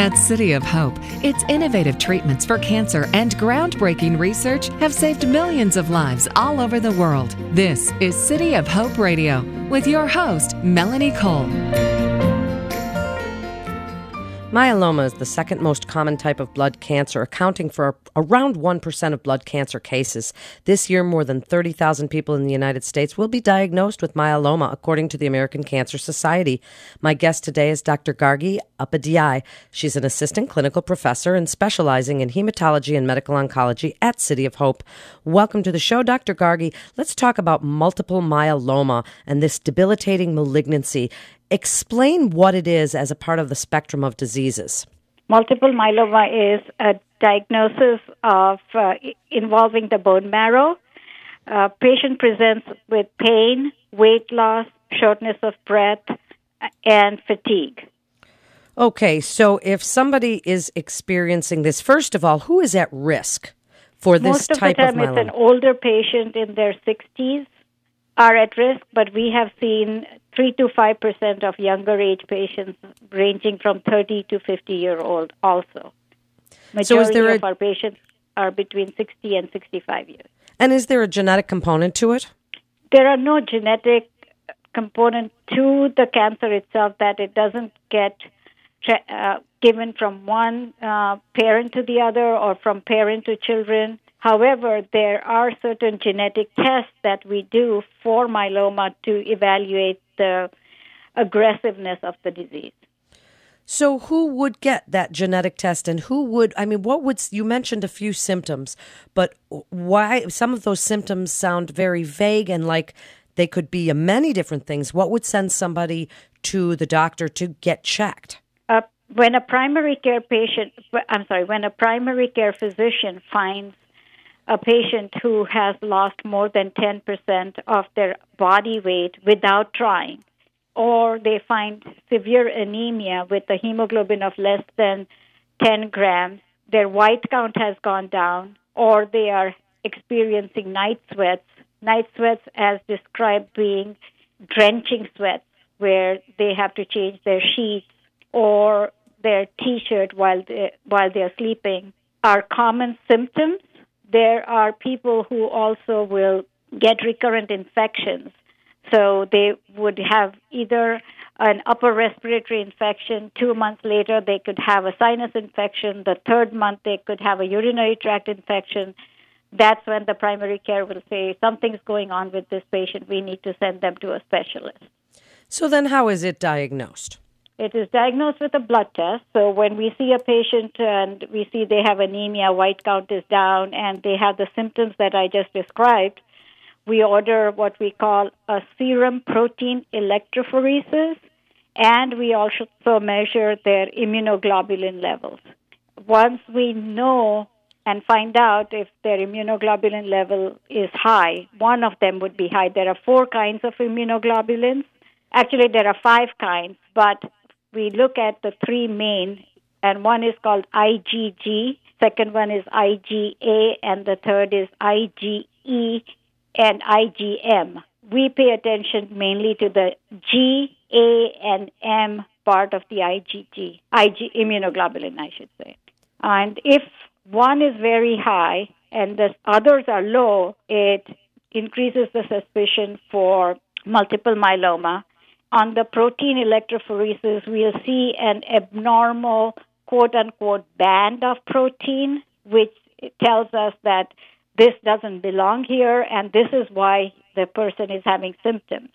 At City of Hope, its innovative treatments for cancer and groundbreaking research have saved millions of lives all over the world. This is City of Hope Radio with your host, Melanie Cole. Myeloma is the second most common type of blood cancer, accounting for around 1% of blood cancer cases. This year, more than 30,000 people in the United States will be diagnosed with myeloma, according to the American Cancer Society. My guest today is Dr. Gargi Upadhyay. She's an assistant clinical professor and specializing in hematology and medical oncology at City of Hope. Welcome to the show, Dr. Gargi. Let's talk about multiple myeloma and this debilitating malignancy. Explain what it is as a part of the spectrum of diseases. Multiple myeloma is a diagnosis of uh, involving the bone marrow. Uh, patient presents with pain, weight loss, shortness of breath, and fatigue. Okay, so if somebody is experiencing this, first of all, who is at risk for this Most of type the time, of myeloma? it's an older patient in their 60s are at risk, but we have seen 3 to 5% of younger age patients ranging from 30 to 50 year old also. Majority So is there of a- our patients are between 60 and 65 years. and is there a genetic component to it? There are no genetic component to the cancer itself that it doesn't get uh, given from one uh, parent to the other or from parent to children. However, there are certain genetic tests that we do for myeloma to evaluate the aggressiveness of the disease. So who would get that genetic test and who would I mean what would you mentioned a few symptoms but why some of those symptoms sound very vague and like they could be many different things what would send somebody to the doctor to get checked Uh, when a primary care patient, I'm sorry, when a primary care physician finds a patient who has lost more than 10% of their body weight without trying, or they find severe anemia with a hemoglobin of less than 10 grams, their white count has gone down, or they are experiencing night sweats. Night sweats, as described, being drenching sweats, where they have to change their sheets or their T-shirt while they, while they're sleeping, are common symptoms. There are people who also will get recurrent infections. So they would have either an upper respiratory infection. Two months later, they could have a sinus infection. The third month, they could have a urinary tract infection. That's when the primary care will say something's going on with this patient. We need to send them to a specialist. So then how is it diagnosed It is diagnosed with a blood test. So when we see a patient and we see they have anemia, white count is down, and they have the symptoms that I just described, we order what we call a serum protein electrophoresis, and we also measure their immunoglobulin levels. Once we know and find out if their immunoglobulin level is high, one of them would be high. There are four kinds of immunoglobulins. Actually, there are five kinds, but we look at the three main, and one is called IgG, second one is IgA, and the third is IgE and IgM. We pay attention mainly to the G, A, and M part of the IgG, Ig immunoglobulin, I should say. And if one is very high and the others are low, it increases the suspicion for multiple myeloma. On the protein electrophoresis, we'll see an abnormal quote unquote band of protein, which tells us that this doesn't belong here and this is why the person is having symptoms.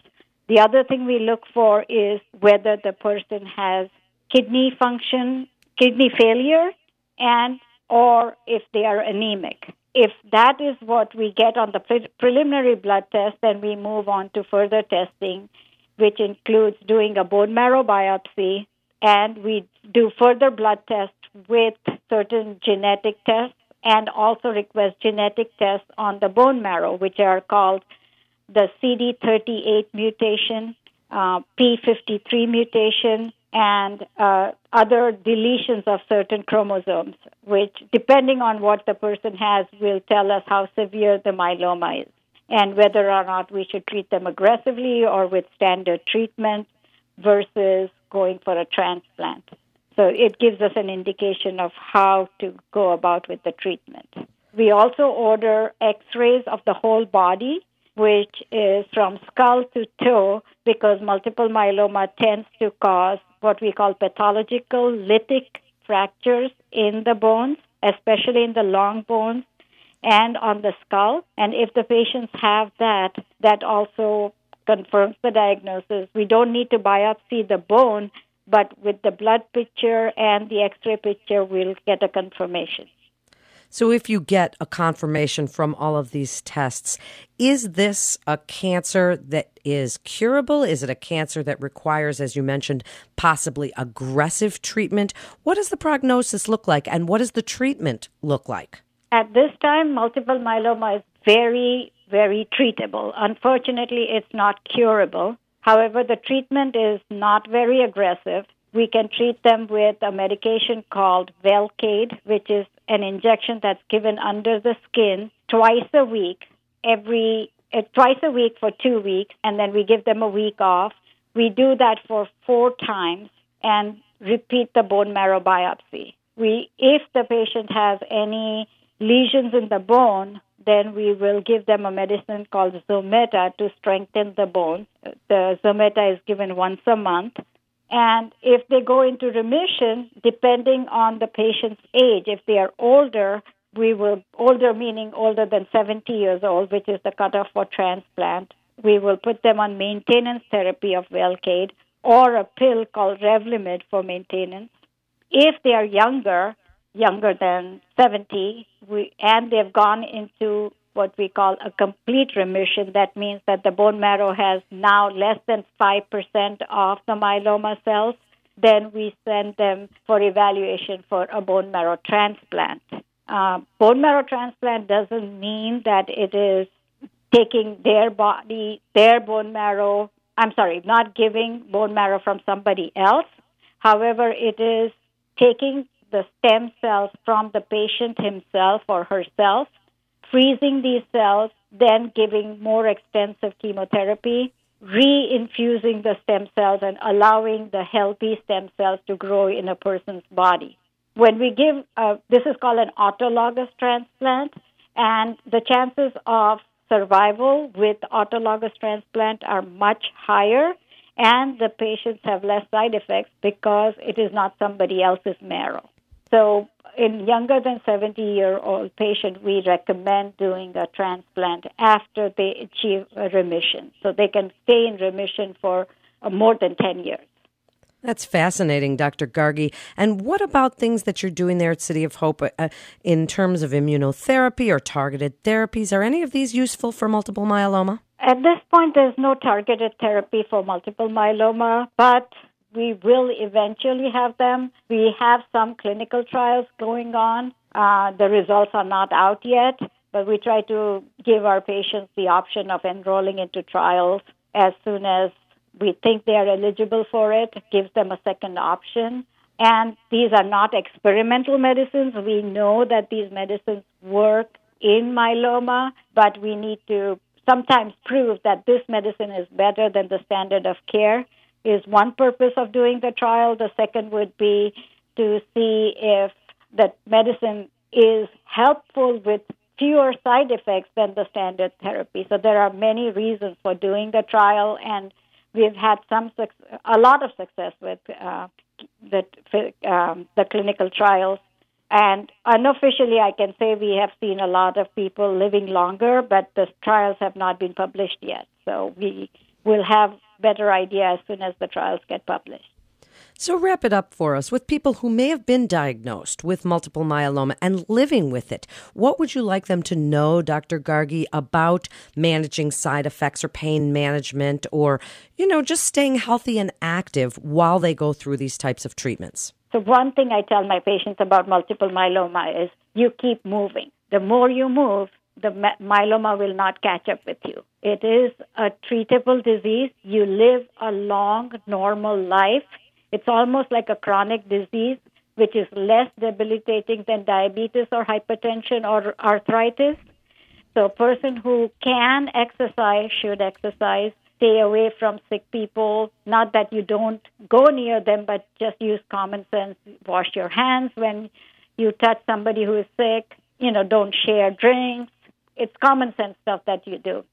The other thing we look for is whether the person has kidney function, kidney failure, and or if they are anemic. If that is what we get on the pre- preliminary blood test, then we move on to further testing, which includes doing a bone marrow biopsy, and we do further blood tests with certain genetic tests and also request genetic tests on the bone marrow, which are called the CD38 mutation, uh, P53 mutation, and uh, other deletions of certain chromosomes, which, depending on what the person has, will tell us how severe the myeloma is and whether or not we should treat them aggressively or with standard treatment versus going for a transplant. So it gives us an indication of how to go about with the treatment. We also order x rays of the whole body, which is from skull to toe, because multiple myeloma tends to cause what we call pathological lytic fractures in the bones, especially in the long bones and on the skull. And if the patients have that, that also confirms the diagnosis. We don't need to biopsy the bone, but with the blood picture and the x ray picture, we'll get a confirmation. So, if you get a confirmation from all of these tests, is this a cancer that is curable? Is it a cancer that requires, as you mentioned, possibly aggressive treatment? What does the prognosis look like, and what does the treatment look like? At this time, multiple myeloma is very, very treatable. Unfortunately, it's not curable. However, the treatment is not very aggressive. We can treat them with a medication called Velcade, which is an injection that's given under the skin twice a week, every uh, twice a week for two weeks, and then we give them a week off. We do that for four times and repeat the bone marrow biopsy. We, if the patient has any lesions in the bone, then we will give them a medicine called Zometa to strengthen the bone. The Zometa is given once a month. And if they go into remission, depending on the patient's age, if they are older, we will, older meaning older than 70 years old, which is the cutoff for transplant, we will put them on maintenance therapy of Velcade or a pill called Revlimid for maintenance. If they are younger, younger than 70, we, and they've gone into what we call a complete remission. That means that the bone marrow has now less than 5% of the myeloma cells. Then we send them for evaluation for a bone marrow transplant. Uh, bone marrow transplant doesn't mean that it is taking their body, their bone marrow, I'm sorry, not giving bone marrow from somebody else. However, it is taking the stem cells from the patient himself or herself, freezing these cells, then giving more extensive chemotherapy, reinfusing the stem cells, and allowing the healthy stem cells to grow in a person's body. When we give, uh, this is called an autologous transplant, and the chances of survival with autologous transplant are much higher and the patients have less side effects because it is not somebody else's marrow. So, in younger than 70 year old patient, we recommend doing a transplant after they achieve a remission. So they can stay in remission for uh, more than 10 years. That's fascinating, Dr. Gargi. And what about things that you're doing there at City of Hope uh, in terms of immunotherapy or targeted therapies? Are any of these useful for multiple myeloma? At this point, there's no targeted therapy for multiple myeloma, but we will eventually have them. We have some clinical trials going on. Uh, the results are not out yet, but we try to give our patients the option of enrolling into trials as soon as we think they are eligible for it, gives them a second option. And these are not experimental medicines. We know that these medicines work in myeloma, but we need to sometimes prove that this medicine is better than the standard of care is one purpose of doing the trial. The second would be to see if that medicine is helpful with fewer side effects than the standard therapy. So there are many reasons for doing the trial, and we've had some a lot of success with uh, the um, the clinical trials. And unofficially, I can say we have seen a lot of people living longer, but the trials have not been published yet. So we will have better idea as soon as the trials get published. So, wrap it up for us with people who may have been diagnosed with multiple myeloma and living with it. What would you like them to know, Dr. Gargi, about managing side effects or pain management or, you know, just staying healthy and active while they go through these types of treatments? So, one thing I tell my patients about multiple myeloma is you keep moving. The more you move, the myeloma will not catch up with you. It is a treatable disease. You live a long, normal life. It's almost like a chronic disease, which is less debilitating than diabetes or hypertension or arthritis. So, a person who can exercise should exercise. stay away from sick people. Not that you don't go near them, but just use common sense. Wash your hands when you touch somebody who is sick. You know, don't share drinks. It's common sense stuff that you do.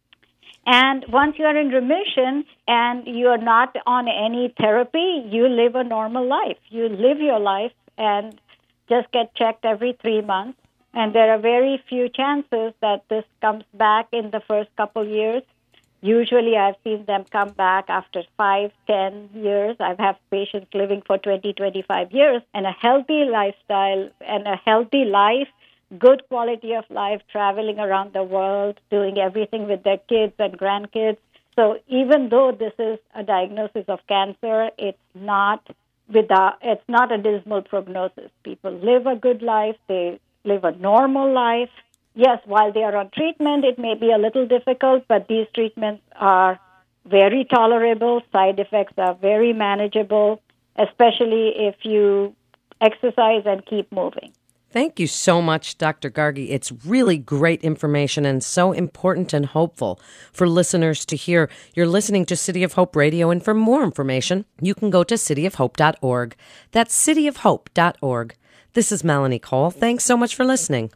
And once you are in remission and you are not on any therapy, you live a normal life. You live your life and just get checked every three months. And there are very few chances that this comes back in the first couple years. Usually, I've seen them come back after five, ten years. I've had patients living for 20, 25 years, and a healthy lifestyle and a healthy life good quality of life, traveling around the world, doing everything with their kids and grandkids. So even though this is a diagnosis of cancer, it's not without it's not a dismal prognosis. People live a good life, they live a normal life. Yes, while they are on treatment, it may be a little difficult, but these treatments are very tolerable. Side effects are very manageable, especially if you exercise and keep moving. Thank you so much, Dr. Gargi. It's really great information and so important and hopeful for listeners to hear. You're listening to City of Hope Radio, and for more information, you can go to cityofhope.org. That's cityofhope.org. This is Melanie Cole. Thanks so much for listening.